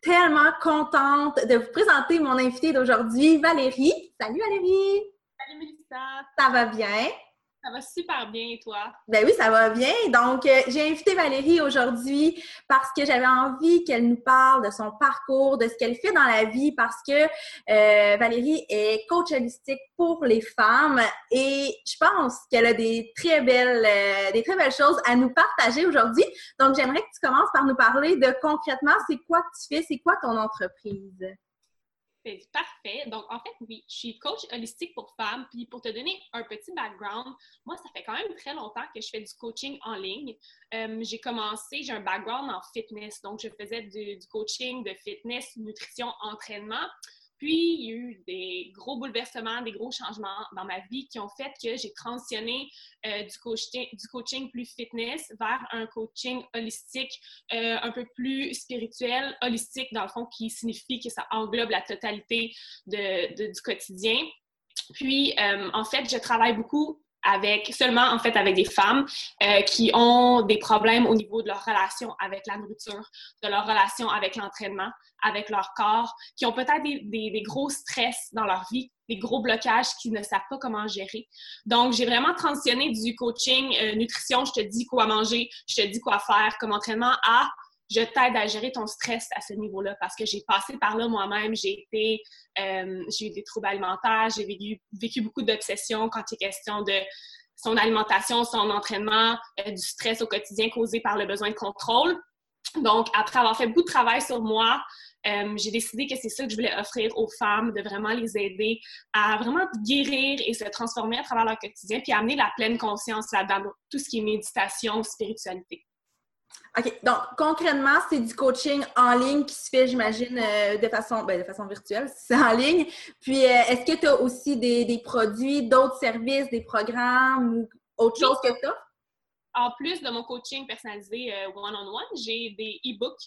tellement contente de vous présenter mon invitée d'aujourd'hui, Valérie. Salut Valérie! Salut Mélissa! Ça va bien? Ça va super bien et toi? Ben oui, ça va bien. Donc, euh, j'ai invité Valérie aujourd'hui parce que j'avais envie qu'elle nous parle de son parcours, de ce qu'elle fait dans la vie parce que euh, Valérie est coach holistique pour les femmes et je pense qu'elle a des très belles, euh, des très belles choses à nous partager aujourd'hui. Donc, j'aimerais que tu commences par nous parler de concrètement, c'est quoi que tu fais, c'est quoi ton entreprise? Parfait. Donc, en fait, oui, je suis coach holistique pour femmes. Puis, pour te donner un petit background, moi, ça fait quand même très longtemps que je fais du coaching en ligne. Euh, j'ai commencé, j'ai un background en fitness. Donc, je faisais du coaching de fitness, nutrition, entraînement. Puis, il y a eu des gros bouleversements, des gros changements dans ma vie qui ont fait que j'ai transitionné euh, du, coaching, du coaching plus fitness vers un coaching holistique, euh, un peu plus spirituel, holistique dans le fond, qui signifie que ça englobe la totalité de, du quotidien. Puis, euh, en fait, je travaille beaucoup avec seulement en fait avec des femmes euh, qui ont des problèmes au niveau de leur relation avec la nourriture, de leur relation avec l'entraînement, avec leur corps, qui ont peut-être des, gros stress dans leur vie, des gros blocages qui ne savent pas comment gérer. Donc, j'ai vraiment transitionné du coaching euh, nutrition, je te dis quoi manger, je te dis quoi faire comme entraînement, à je t'aide à gérer ton stress à ce niveau-là parce que j'ai passé par là moi-même. J'ai été, euh, j'ai eu des troubles alimentaires, j'ai vécu, beaucoup d'obsessions quand il est question de son alimentation, son entraînement, euh, du stress au quotidien causé par le besoin de contrôle. Donc, après avoir fait beaucoup de travail sur moi, euh, j'ai décidé que c'est ça que je voulais offrir aux femmes, de vraiment les aider à vraiment guérir et se transformer à travers leur quotidien, puis amener la pleine conscience là-dedans, tout ce qui est méditation, spiritualité. OK. Donc, concrètement, c'est du coaching en ligne qui se fait, j'imagine, euh, de, façon, ben, de façon virtuelle, c'est en ligne. Puis, euh, est-ce que tu as aussi des, produits, d'autres services, des programmes ou autre chose que as? En plus de mon coaching personnalisé euh, one-on-one, j'ai des e-books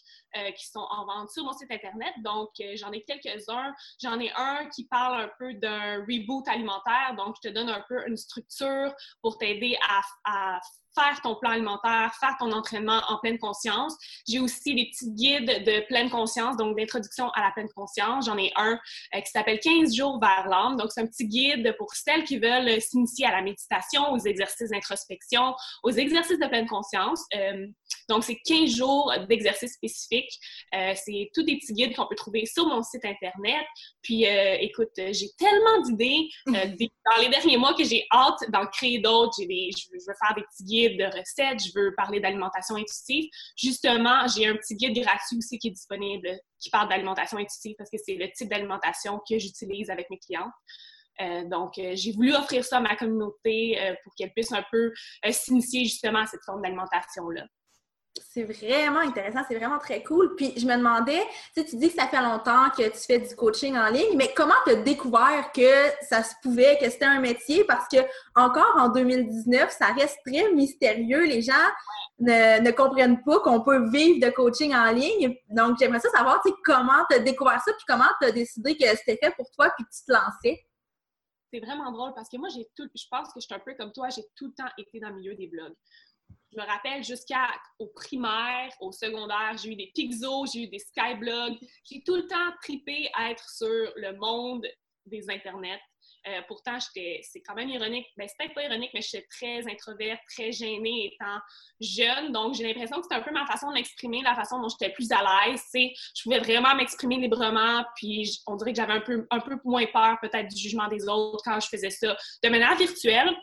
qui sont en vente sur mon site Internet. Donc, j'en ai quelques-uns. J'en ai un qui parle un peu d'un reboot alimentaire. Donc, je te donne un peu une structure pour t'aider à, à faire ton plan alimentaire, faire ton entraînement en pleine conscience. J'ai aussi des petits guides de pleine conscience, donc d'introduction à la pleine conscience. J'en ai un euh, qui s'appelle 15 jours vers l'âme. Donc, c'est un petit guide pour celles qui veulent s'initier à la méditation, aux exercices d'introspection, aux exercices de pleine conscience. Euh, donc, c'est 15 jours d'exercices spécifiques. Euh, c'est tous des petits guides qu'on peut trouver sur mon site Internet. Puis, écoute, j'ai tellement d'idées dans les derniers mois que j'ai hâte d'en créer d'autres. je veux faire des petits guides de recettes, je veux parler d'alimentation intuitive. Justement, j'ai un petit guide gratuit aussi qui est disponible qui parle d'alimentation intuitive parce que c'est le type d'alimentation que j'utilise avec mes clientes. Euh, donc, euh, j'ai voulu offrir ça à ma communauté euh, pour qu'elle puisse un peu s'initier justement à cette forme d'alimentation-là. C'est vraiment intéressant, c'est vraiment très cool. Puis je me demandais, tu dis que ça fait longtemps que tu fais du coaching en ligne, mais comment tu as découvert que ça se pouvait, que c'était un métier? Parce que encore en 2019, ça reste très mystérieux. Les gens ne, comprennent pas qu'on peut vivre de coaching en ligne. Donc j'aimerais ça savoir, comment tu as découvert ça, puis comment tu as décidé que c'était fait pour toi, puis tu te lançais? C'est vraiment drôle parce que moi, j'ai tout, je pense que je suis un peu comme toi, j'ai tout le temps été dans le milieu des blogs je me rappelle jusqu'au primaire, au secondaire, j'ai eu des Pixos, j'ai eu des Skyblogs. J'ai tout le temps tripé à être sur le monde des internets. Euh, pourtant, c'est quand même ironique. Ben, c'est peut-être pas ironique, mais je suis très introverte, très gênée étant jeune. Donc, j'ai l'impression que c'était un peu ma façon d'exprimer, la façon dont j'étais plus à l'aise. Je pouvais vraiment m'exprimer librement, puis on dirait que j'avais un peu, un peu moins peur peut-être du jugement des autres quand je faisais ça de manière virtuelle.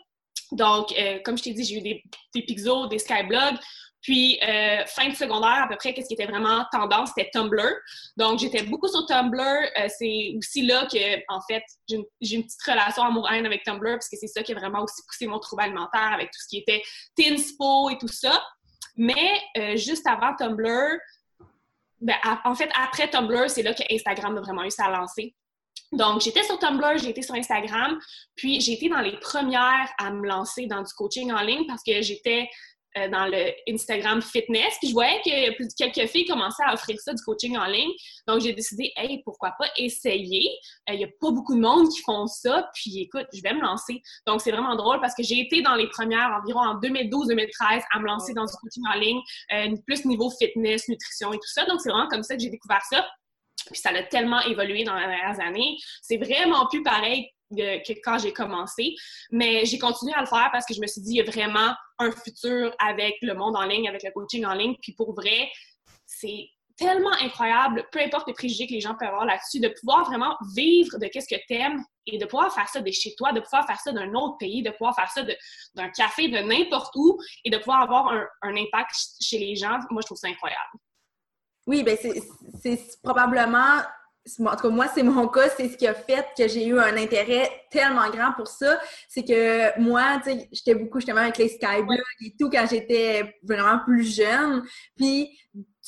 Donc, euh, comme je t'ai dit, j'ai eu des, des Pixos, des Skyblogs. Puis, euh, fin de secondaire, à peu près, qu'est-ce qui était vraiment tendance, c'était Tumblr. Donc, j'étais beaucoup sur Tumblr. Euh, c'est aussi là que, en fait, j'ai une, petite relation amour-haine avec Tumblr, parce que c'est ça qui a vraiment aussi poussé mon trouble alimentaire avec tout ce qui était Tinspo et tout ça. Mais juste avant Tumblr, ben, en fait, après Tumblr, c'est là que Instagram a vraiment eu sa lancée. Donc, j'étais sur Tumblr, j'ai été sur Instagram, puis j'ai été dans les premières à me lancer dans du coaching en ligne parce que j'étais euh, dans le Instagram fitness. Puis je voyais que quelques filles commençaient à offrir ça, du coaching en ligne. Donc, j'ai décidé, hey, pourquoi pas essayer? Euh, il n'y a pas beaucoup de monde qui font ça. Puis écoute, je vais me lancer. Donc, c'est vraiment drôle parce que j'ai été dans les premières environ en 2012-2013 à me lancer dans du coaching en ligne, euh, plus niveau fitness, nutrition et tout ça. Donc, c'est vraiment comme ça que j'ai découvert ça. Puis ça a tellement évolué dans les dernières années. C'est vraiment plus pareil que quand j'ai commencé. Mais j'ai continué à le faire parce que je me suis dit, il y a vraiment un futur avec le monde en ligne, avec le coaching en ligne. Puis pour vrai, c'est tellement incroyable, peu importe les préjugés que les gens peuvent avoir là-dessus, de pouvoir vraiment vivre de qu'est-ce que tu aimes et de pouvoir faire ça de chez toi, de pouvoir faire ça d'un autre pays, de pouvoir faire ça d'un café, de n'importe où et de pouvoir avoir un, un impact chez les gens. Moi, je trouve ça incroyable. Oui, ben c'est probablement en tout cas, moi, c'est mon cas, c'est ce qui a fait que j'ai eu un intérêt tellement grand pour ça. C'est que moi, tu sais, j'étais beaucoup justement avec les Skyblogs et tout quand j'étais vraiment plus jeune. Puis,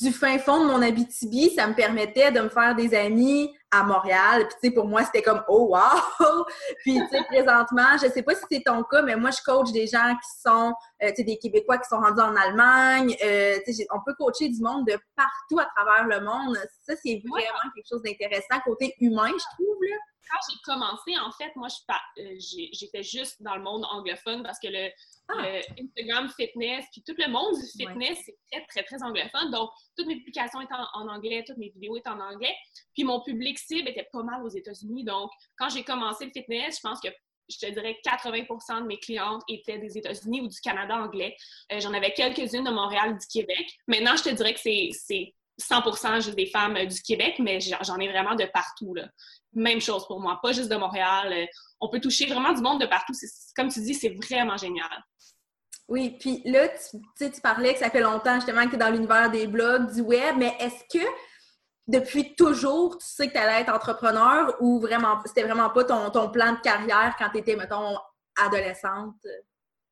du fin fond de mon Abitibi, ça me permettait de me faire des amis à Montréal. Puis, tu sais, pour moi, c'était comme « Oh, wow! » Puis, tu sais, présentement, je sais pas si c'est ton cas, mais moi, je coach des gens qui sont, euh, tu sais, des Québécois qui sont rendus en Allemagne. Euh, tu sais, on peut coacher du monde de partout à travers le monde. Ça, c'est vraiment quelque chose d'intéressant côté humain, je trouve, là quand j'ai commencé, en fait, moi, euh, j'étais juste dans le monde anglophone parce que le, ah. Instagram fitness, puis tout le monde du fitness, c'est très, très, très anglophone. Donc, toutes mes publications étaient en, anglais, toutes mes vidéos étaient en anglais. Puis mon public cible était pas mal aux États-Unis. Donc, quand j'ai commencé le fitness, je pense que je te dirais 80% de mes clientes étaient des États-Unis ou du Canada anglais. Euh, j'en avais quelques-unes de Montréal, du Québec. Maintenant, je te dirais que c'est 100% juste des femmes euh, du Québec, mais j'en ai vraiment de partout. Là même chose pour moi, pas juste de Montréal. Euh, on peut toucher vraiment du monde de partout. Comme tu dis, c'est vraiment génial. Oui, puis là, tu, tu parlais que ça fait longtemps justement que tu es dans l'univers des blogs, du web, mais est-ce que depuis toujours, tu sais que tu allais être entrepreneur ou vraiment c'était vraiment pas ton, ton plan de carrière quand tu étais, mettons, adolescente?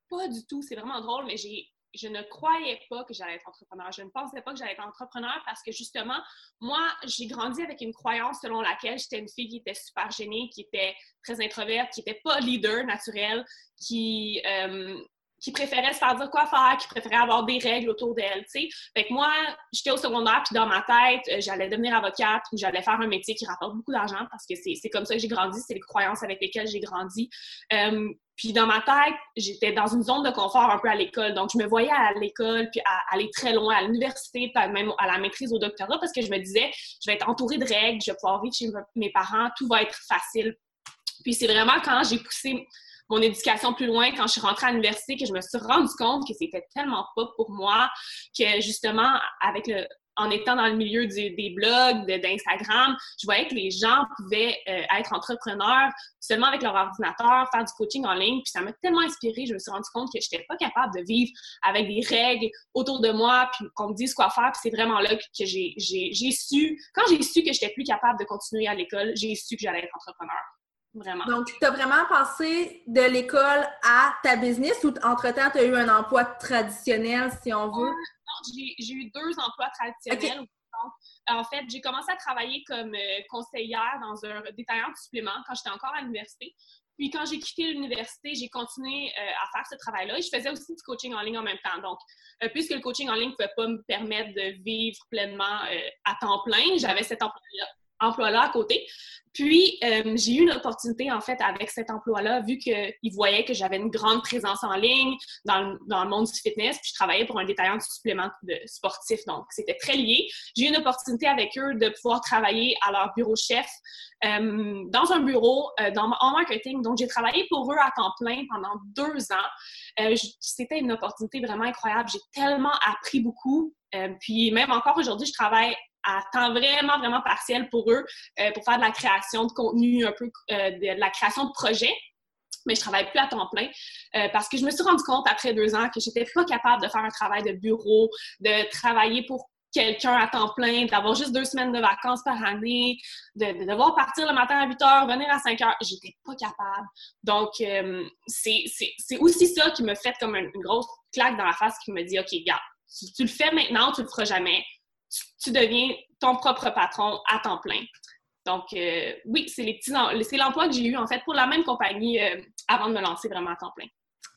Pas du tout. C'est vraiment drôle, mais j'ai je ne croyais pas que j'allais être entrepreneur. Je ne pensais pas que j'allais être entrepreneur parce que justement, moi, j'ai grandi avec une croyance selon laquelle j'étais une fille qui était super gênée, qui était très introverte, qui n'était pas leader naturel, qui, euh, qui préférait se faire dire quoi faire, qui préférait avoir des règles autour d'elle, tu. Fait que moi, j'étais au secondaire, puis dans ma tête, euh, j'allais devenir avocate ou j'allais faire un métier qui rapporte beaucoup d'argent parce que c'est comme ça que j'ai grandi, c'est les croyances avec lesquelles j'ai grandi. Euh, puis dans ma tête, j'étais dans une zone de confort un peu à l'école. Donc, je me voyais à l'école, puis à, aller très loin, à l'université, même à la maîtrise au doctorat, parce que je me disais, je vais être entourée de règles, je vais pouvoir vivre chez mes parents, tout va être facile. Puis c'est vraiment quand j'ai poussé mon éducation plus loin, quand je suis rentrée à l'université, que je me suis rendu compte que c'était tellement pas pour moi, que justement, avec le, en étant dans le milieu des blogs, d'Instagram, je voyais que les gens pouvaient euh, être entrepreneurs seulement avec leur ordinateur, faire du coaching en ligne. Puis ça m'a tellement inspirée, je me suis rendu compte que je n'étais pas capable de vivre avec des règles autour de moi, puis qu'on me dise quoi faire. Puis c'est vraiment là que j'ai su, quand j'ai su que je n'étais plus capable de continuer à l'école, j'ai su que j'allais être entrepreneur. Vraiment. Donc, tu as vraiment passé de l'école à ta business ou entre-temps, tu as eu un emploi traditionnel, si on veut? J'ai eu deux emplois traditionnels. En fait, j'ai commencé à travailler comme euh, conseillère dans un détaillant de suppléments quand j'étais encore à l'université. Puis quand j'ai quitté l'université, j'ai continué euh, à faire ce travail-là et je faisais aussi du coaching en ligne en même temps. Donc, euh, puisque le coaching en ligne ne pouvait pas me permettre de vivre pleinement à temps plein, j'avais cet emploi-là à côté. Puis, euh, j'ai eu une opportunité, en fait, avec cet emploi-là, vu qu'ils voyaient que j'avais une grande présence en ligne dans le, dans le, monde du fitness, puis je travaillais pour un détaillant de suppléments de sportifs, donc c'était très lié. J'ai eu une opportunité avec eux de pouvoir travailler à leur bureau chef euh, dans un bureau euh, dans, en marketing. Donc, j'ai travaillé pour eux à temps plein pendant deux ans. c'était une opportunité vraiment incroyable. J'ai tellement appris beaucoup. puis, même encore aujourd'hui, je travaille à temps vraiment, vraiment partiel pour eux, euh, pour faire de la création de contenu, un peu euh, de, la création de projets. Mais je travaille plus à temps plein euh, parce que je me suis rendu compte après deux ans que j'étais pas capable de faire un travail de bureau, de travailler pour quelqu'un à temps plein, d'avoir juste deux semaines de vacances par année, de, devoir partir le matin à 8 heures, venir à 5 heures. J'étais pas capable. Donc, c'est aussi ça qui me fait comme une, grosse claque dans la face qui me dit OK, gars, tu, tu le fais maintenant, tu le feras jamais tu deviens ton propre patron à temps plein. Donc, euh, oui, c'est l'emploi que j'ai eu en fait pour la même compagnie euh, avant de me lancer vraiment à temps plein.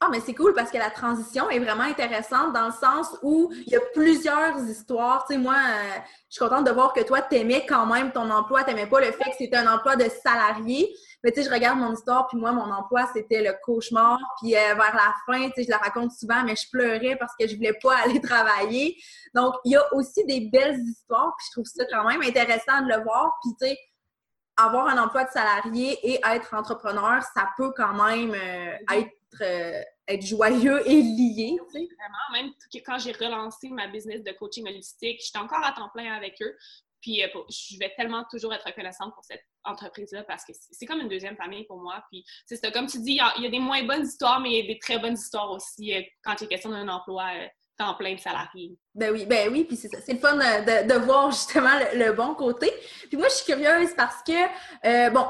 Ah, mais c'est cool parce que la transition est vraiment intéressante dans le sens où il y a plusieurs histoires. Tu sais, moi, euh, je suis contente de voir que toi, tu aimais quand même ton emploi, tu n'aimais pas le fait que c'était un emploi de salarié. Mais tu sais, je regarde mon histoire, puis moi, mon emploi, c'était le cauchemar. Puis vers la fin, tu sais, je la raconte souvent, mais je pleurais parce que je voulais pas aller travailler. Donc, il y a aussi des belles histoires, puis je trouve ça quand même intéressant de le voir. Puis, tu sais, avoir un emploi de salarié et être entrepreneur, ça peut quand même euh, être, euh, être joyeux et lié. Vraiment, même quand j'ai relancé ma business de coaching holistique, j'étais encore à temps plein avec eux. Puis euh, je vais tellement toujours être reconnaissante pour cette entreprise-là parce que c'est comme une deuxième famille pour moi. Puis c'est comme tu dis, il y, a des moins bonnes histoires, mais il y a des très bonnes histoires aussi quand il est question d'un emploi temps plein de salariés. Ben oui, ben oui, puis c'est ça. C'est le fun de, de voir justement le, bon côté. Puis moi, je suis curieuse parce que, euh, bon,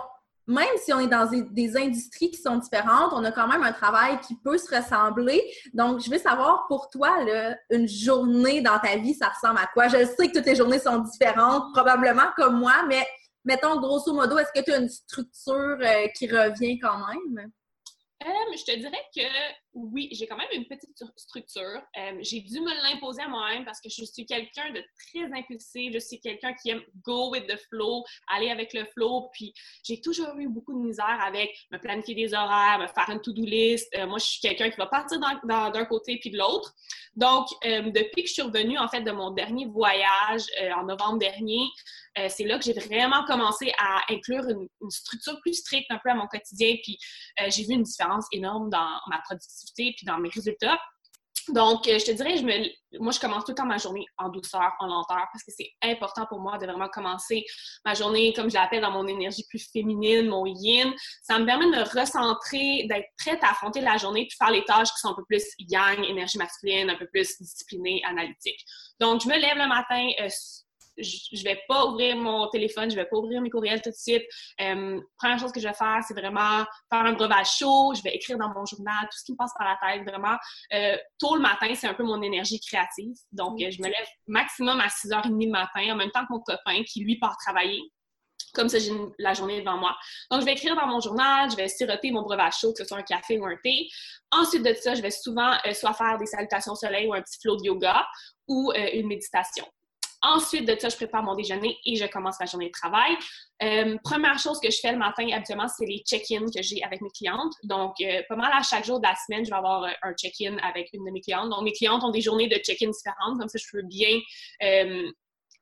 même si on est dans des, industries qui sont différentes, on a quand même un travail qui peut se ressembler. Donc, je veux savoir pour toi, une journée dans ta vie, ça ressemble à quoi? Je sais que toutes les journées sont différentes, probablement comme moi, mais mettons, grosso modo, est-ce que tu as une structure euh, qui revient quand même? Euh, je te dirais que oui, j'ai quand même une petite structure. Euh, j'ai dû me l'imposer à moi-même parce que je suis quelqu'un de très impulsif. Je suis quelqu'un qui aime go with the flow, aller avec le flow. Puis j'ai toujours eu beaucoup de misère avec me planifier des horaires, me faire une to-do list. Euh, moi, je suis quelqu'un qui va partir d'un côté puis de l'autre. Donc, depuis que je suis revenue en fait de mon dernier voyage en novembre dernier, c'est là que j'ai vraiment commencé à inclure une, structure plus stricte un peu à mon quotidien. Puis j'ai vu une différence énorme dans ma productivité puis dans mes résultats. Donc, euh, je te dirais, je me, moi, je commence tout le temps ma journée en douceur, en lenteur, parce que c'est important pour moi de vraiment commencer ma journée, comme je l'appelle, dans mon énergie plus féminine, mon yin. Ça me permet de me recentrer, d'être prête à affronter la journée, puis faire les tâches qui sont un peu plus yang, énergie masculine, un peu plus disciplinée, analytique. Donc, je me lève le matin, euh, je ne vais pas ouvrir mon téléphone, je ne vais pas ouvrir mes courriels tout de suite. Euh, première chose que je vais faire, c'est vraiment faire un breuvage chaud, je vais écrire dans mon journal tout ce qui me passe par la tête, vraiment. Euh, tôt le matin, c'est un peu mon énergie créative. Donc, je me lève maximum à 6h30 le matin, en même temps que mon copain qui, lui, part travailler. Comme ça, j'ai la journée devant moi. Donc, je vais écrire dans mon journal, je vais siroter mon breuvage chaud, que ce soit un café ou un thé. Ensuite de ça, je vais souvent euh, soit faire des salutations au soleil ou un petit flow de yoga ou une méditation. Ensuite de ça, je prépare mon déjeuner et je commence ma journée de travail. Euh, première chose que je fais le matin, habituellement, c'est les check-ins que j'ai avec mes clientes. Donc, euh, pas mal à chaque jour de la semaine, je vais avoir euh, un check-in avec une de mes clientes. Donc, mes clientes ont des journées de check-in différentes. Comme ça, je peux bien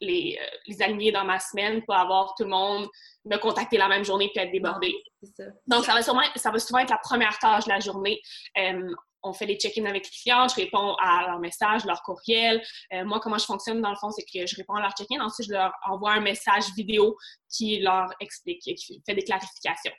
les, les, aligner dans ma semaine pour avoir tout le monde me contacter la même journée puis être débordé. Donc, ça va, ça va souvent être la première tâche de la journée on fait les check-ins avec les clients, je réponds à leurs messages, leurs courriels. Euh, moi, comment je fonctionne dans le fond, c'est que je réponds à leurs check-ins, ensuite je leur envoie un message vidéo qui leur explique, qui fait des clarifications.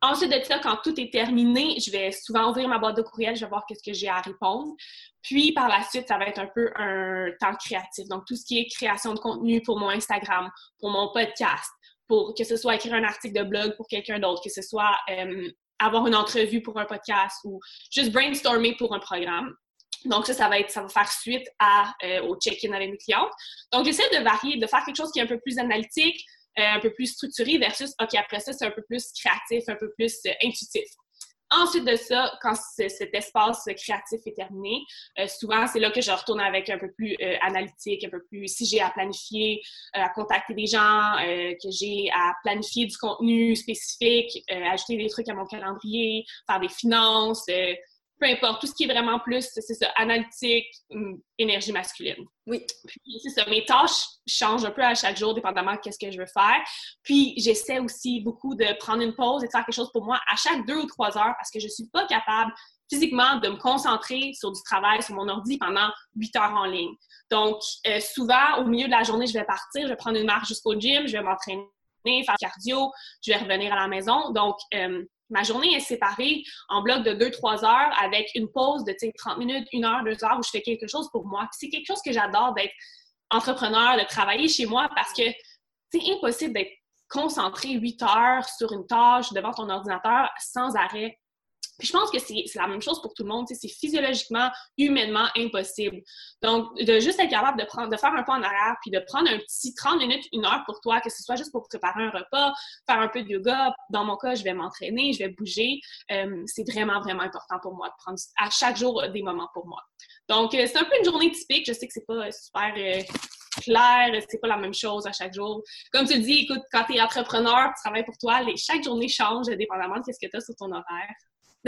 Ensuite de ça, quand tout est terminé, je vais souvent ouvrir ma boîte de courriel, je vais voir qu'est-ce que j'ai à répondre. Puis par la suite, ça va être un peu un temps créatif. Donc tout ce qui est création de contenu pour mon Instagram, pour mon podcast, pour que ce soit écrire un article de blog pour quelqu'un d'autre, que ce soit euh, avoir une entrevue pour un podcast ou juste brainstormer pour un programme. Donc ça, ça va être, ça va faire suite euh, au check-in avec mes clientes. Donc j'essaie de varier, de faire quelque chose qui est un peu plus analytique, un peu plus structuré versus, OK, après ça, c'est un peu plus créatif, un peu plus euh, intuitif. Ensuite de ça, quand cet espace créatif est terminé, euh, souvent c'est là que je retourne avec un peu plus euh, analytique, un peu plus si j'ai à planifier, euh, à contacter des gens, que j'ai à planifier du contenu spécifique, ajouter des trucs à mon calendrier, faire des finances, peu importe, tout ce qui est vraiment plus, c'est ça, analytique, hum, énergie masculine. Oui. Puis, c'est ça, mes tâches changent un peu à chaque jour, dépendamment de ce que je veux faire. Puis, j'essaie aussi beaucoup de prendre une pause et de faire quelque chose pour moi à chaque deux ou trois heures parce que je suis pas capable physiquement de me concentrer sur du travail, sur mon ordi pendant huit heures en ligne. Donc, euh, souvent, au milieu de la journée, je vais partir, je vais prendre une marche jusqu'au gym, je vais m'entraîner, faire cardio, je vais revenir à la maison. Donc, euh, ma journée est séparée en blocs de 2-3 heures avec une pause de 30 minutes, 1 heure, 2 heures où je fais quelque chose pour moi. C'est quelque chose que j'adore d'être entrepreneur, de travailler chez moi parce que c'est impossible d'être concentré 8 heures sur une tâche devant ton ordinateur sans arrêt. Puis je pense que c'est la même chose pour tout le monde. C'est physiologiquement, humainement impossible. Donc, de juste être capable de, faire un pas en arrière, puis de prendre un petit 30 minutes, une heure pour toi, que ce soit juste pour préparer un repas, faire un peu de yoga. Dans mon cas, je vais m'entraîner, je vais bouger. Euh, c'est vraiment, vraiment important pour moi de prendre à chaque jour des moments pour moi. Donc, euh, c'est un peu une journée typique. Je sais que c'est pas super euh, clair, c'est pas la même chose à chaque jour. Comme tu dis, écoute, quand tu es entrepreneur, tu travailles pour toi, chaque journée change dépendamment de ce que tu as sur ton horaire.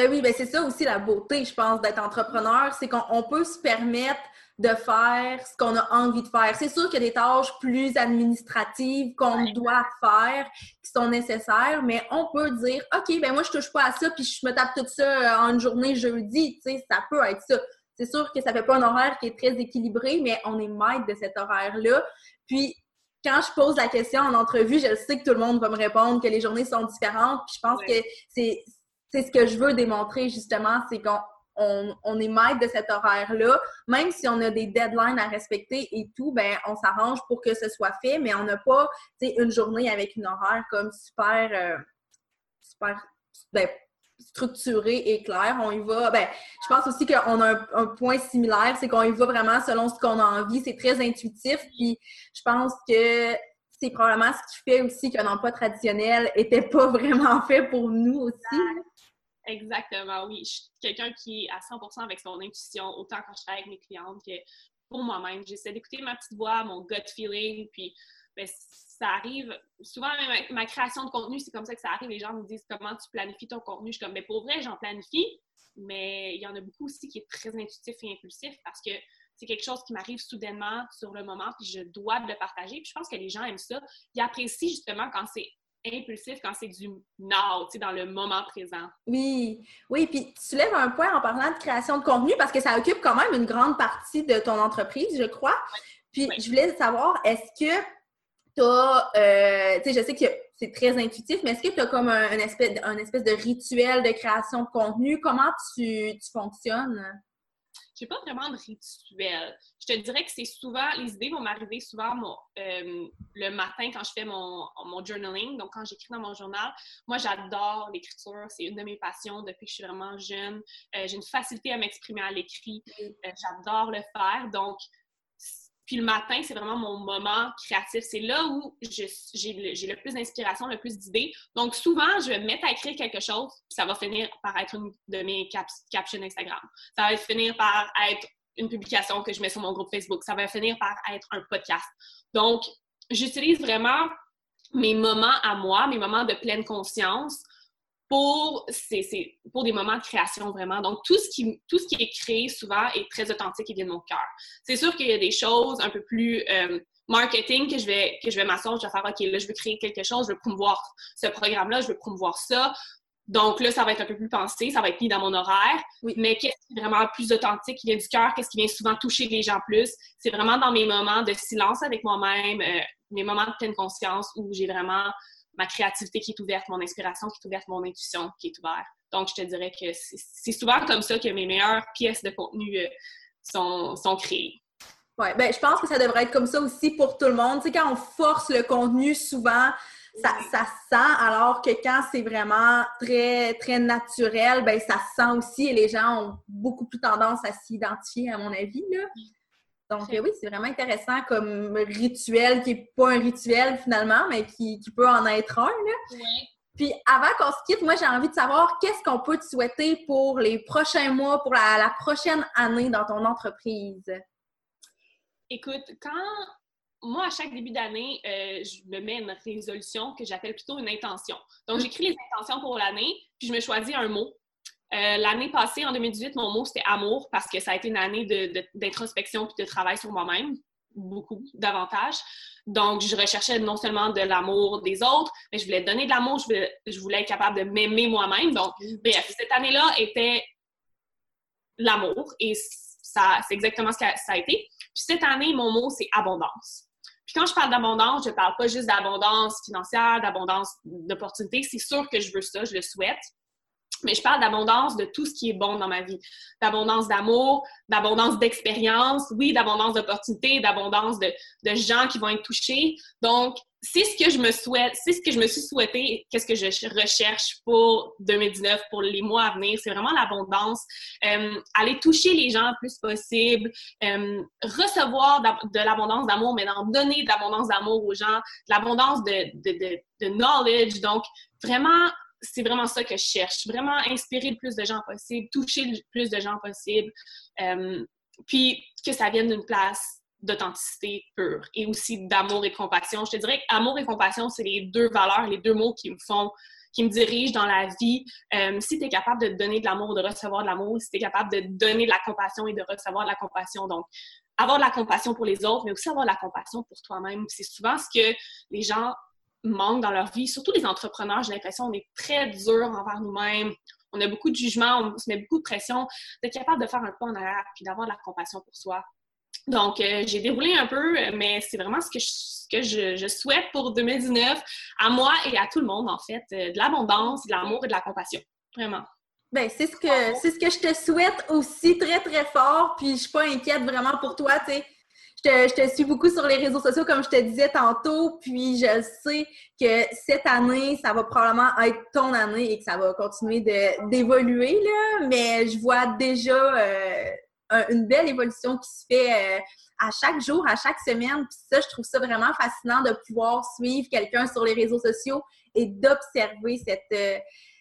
Ben oui, ben c'est ça aussi la beauté, je pense, d'être entrepreneur, c'est qu'on peut se permettre de faire ce qu'on a envie de faire. C'est sûr qu'il y a des tâches plus administratives qu'on doit faire, qui sont nécessaires, mais on peut dire, OK, ben moi, je touche pas à ça, puis je me tape tout ça euh, en une journée jeudi, tu sais, ça peut être ça. C'est sûr que ça fait pas un horaire qui est très équilibré, mais on est maître de cet horaire-là. Puis, quand je pose la question en entrevue, je sais que tout le monde va me répondre que les journées sont différentes. Puis je pense que c'est c'est ce que je veux démontrer justement, c'est qu'on on, est maître de cet horaire-là. Même si on a des deadlines à respecter et tout, ben on s'arrange pour que ce soit fait, mais on n'a pas une journée avec une horaire comme super, euh, super ben, structuré et clair. On y va. Ben, je pense aussi qu'on a un, point similaire, c'est qu'on y va vraiment selon ce qu'on a envie. C'est très intuitif. Puis je pense que c'est probablement ce qui fait aussi qu'un emploi traditionnel n'était pas vraiment fait pour nous aussi. Exactement, oui. Je suis quelqu'un qui est à 100% avec son intuition, autant quand je travaille avec mes clientes que pour moi-même. J'essaie d'écouter ma petite voix, mon gut feeling, puis ben, ça arrive. Souvent, ma, création de contenu, c'est comme ça que ça arrive. Les gens me disent comment tu planifies ton contenu? Je suis comme, mais ben, pour vrai, j'en planifie, mais il y en a beaucoup aussi qui est très intuitif et impulsif parce que c'est quelque chose qui m'arrive soudainement sur le moment, puis je dois le partager. Puis je pense que les gens aiment ça. Ils apprécient justement quand c'est impulsif quand c'est du now, tu sais, dans le moment présent. Oui, oui, puis tu lèves un point en parlant de création de contenu parce que ça occupe quand même une grande partie de ton entreprise, je crois. Puis je voulais savoir, est-ce que tu as, euh, tu sais, je sais que c'est très intuitif, mais est-ce que tu as comme un, espèce, un espèce de rituel de création de contenu? Comment tu, tu fonctionnes? J'ai pas vraiment de rituel. Je te dirais que c'est souvent, les idées vont m'arriver souvent euh, le matin quand je fais mon, mon journaling, donc quand j'écris dans mon journal. Moi, j'adore l'écriture, c'est une de mes passions depuis que je suis vraiment jeune. Euh, j'ai une facilité à m'exprimer à l'écrit, euh, j'adore le faire. Donc, puis le matin, c'est vraiment mon moment créatif. C'est là où j'ai le, plus d'inspiration, le plus d'idées. Donc souvent, je vais me mettre à écrire quelque chose, puis ça va finir par être une de mes captions Instagram. Ça va finir par être une publication que je mets sur mon groupe Facebook. Ça va finir par être un podcast. Donc, j'utilise vraiment mes moments à moi, mes moments de pleine conscience pour, c'est, pour des moments de création vraiment. Donc, tout ce, qui, tout ce qui est créé souvent est très authentique et vient de mon cœur. C'est sûr qu'il y a des choses un peu plus euh, marketing que je vais, que je vais m'asseoir, je vais faire, OK, là, je veux créer quelque chose, je veux promouvoir ce programme-là, je veux promouvoir ça. Donc là, ça va être un peu plus pensé, ça va être mis dans mon horaire. Mais qu'est-ce qui est vraiment plus authentique, qui vient du cœur, qu'est-ce qui vient souvent toucher les gens plus? C'est vraiment dans mes moments de silence avec moi-même, euh, mes moments de pleine conscience où j'ai vraiment ma créativité qui est ouverte, mon inspiration qui est ouverte, mon intuition qui est ouverte. Donc, je te dirais que c'est souvent comme ça que mes meilleures pièces de contenu euh, sont, sont créées. Oui, ben, je pense que ça devrait être comme ça aussi pour tout le monde. Tu sais, quand on force le contenu, souvent, ça, ça sent, alors que quand c'est vraiment très, très naturel, ben, ça sent aussi et les gens ont beaucoup plus tendance à s'identifier, à mon avis. Là. Donc, oui, c'est vraiment intéressant comme rituel qui n'est pas un rituel finalement, mais qui, peut en être un. Puis avant qu'on se quitte, moi j'ai envie de savoir qu'est-ce qu'on peut te souhaiter pour les prochains mois, pour la, prochaine année dans ton entreprise? Écoute, quand moi, à chaque début d'année, euh, je me mets une résolution que j'appelle plutôt une intention. Donc, j'écris les intentions pour l'année, puis je me choisis un mot. Euh, l'année passée, en 2018, mon mot, c'était amour parce que ça a été une année d'introspection puis de travail sur moi-même, beaucoup, davantage. Donc, je recherchais non seulement de l'amour des autres, mais je voulais donner de l'amour, je voulais, je voulais être capable de m'aimer moi-même. Donc, bref, cette année-là était l'amour et ça, c'est exactement ce que ça a été. Puis cette année, mon mot, c'est abondance. Puis quand je parle d'abondance, je ne parle pas juste d'abondance financière, d'abondance d'opportunités. C'est sûr que je veux ça, je le souhaite. Mais je parle d'abondance de tout ce qui est bon dans ma vie. D'abondance d'amour, d'abondance d'expérience, oui, d'abondance d'opportunités, d'abondance de, de, gens qui vont être touchés. Donc, c'est ce que je me souhaite, c'est ce que je me suis souhaité, qu'est-ce que je recherche pour 2019, pour les mois à venir. C'est vraiment l'abondance. Euh, aller toucher les gens le plus possible, euh, recevoir de l'abondance d'amour, mais d'en donner de l'abondance d'amour aux gens, de l'abondance de, de, de, knowledge. Donc, vraiment, c'est vraiment ça que je cherche. Vraiment inspirer le plus de gens possible, toucher le plus de gens possible. Euh, puis que ça vienne d'une place d'authenticité pure et aussi d'amour et compassion. Je te dirais qu'amour et compassion, c'est les deux valeurs, les deux mots qui me font, qui me dirigent dans la vie. Euh, si tu es capable de donner de l'amour ou de recevoir de l'amour, si tu es capable de donner de la compassion et de recevoir de la compassion, donc avoir de la compassion pour les autres, mais aussi avoir de la compassion pour toi-même. C'est souvent ce que les gens manquent dans leur vie, surtout les entrepreneurs. J'ai l'impression qu'on est très dur envers nous-mêmes. On a beaucoup de jugements, on se met beaucoup de pression. D'être capable de faire un pas en arrière puis d'avoir de la compassion pour soi, donc, euh, j'ai déroulé un peu, mais c'est vraiment ce que, je, souhaite pour 2019 à moi et à tout le monde, en fait. Euh, de l'abondance, de l'amour et de la compassion. Vraiment. Ben, c'est ce que c'est ce que je te souhaite aussi très, très fort. Puis, je suis pas inquiète vraiment pour toi, tu sais. Je te, suis beaucoup sur les réseaux sociaux, comme je te disais tantôt, puis je sais que cette année, ça va probablement être ton année et que ça va continuer d'évoluer, là. Mais je vois déjà euh, une belle évolution qui se fait euh, à chaque jour, à chaque semaine. Puis ça, je trouve ça vraiment fascinant de pouvoir suivre quelqu'un sur les réseaux sociaux et d'observer cette, euh,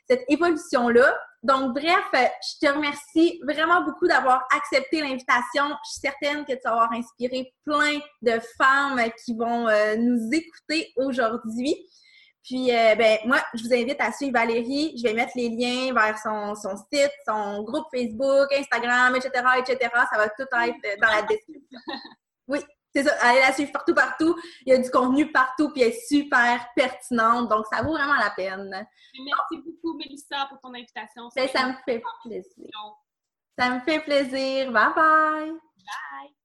cette évolution-là. Donc, bref, je te remercie vraiment beaucoup d'avoir accepté l'invitation. Je suis certaine que tu vas avoir inspiré plein de femmes qui vont euh, nous écouter aujourd'hui. Puis, euh, ben, moi, je vous invite à suivre Valérie. Je vais mettre les liens vers son, site, son groupe Facebook, Instagram, etc., etc. Ça va tout être dans la description. Oui, c'est ça. Allez la suivre partout, partout. Il y a du contenu partout, puis elle est super pertinente. Donc, ça vaut vraiment la peine. Merci beaucoup, Mélissa, pour ton invitation. Ben, ça me fait plaisir. Ça me fait plaisir. Bye bye. Bye.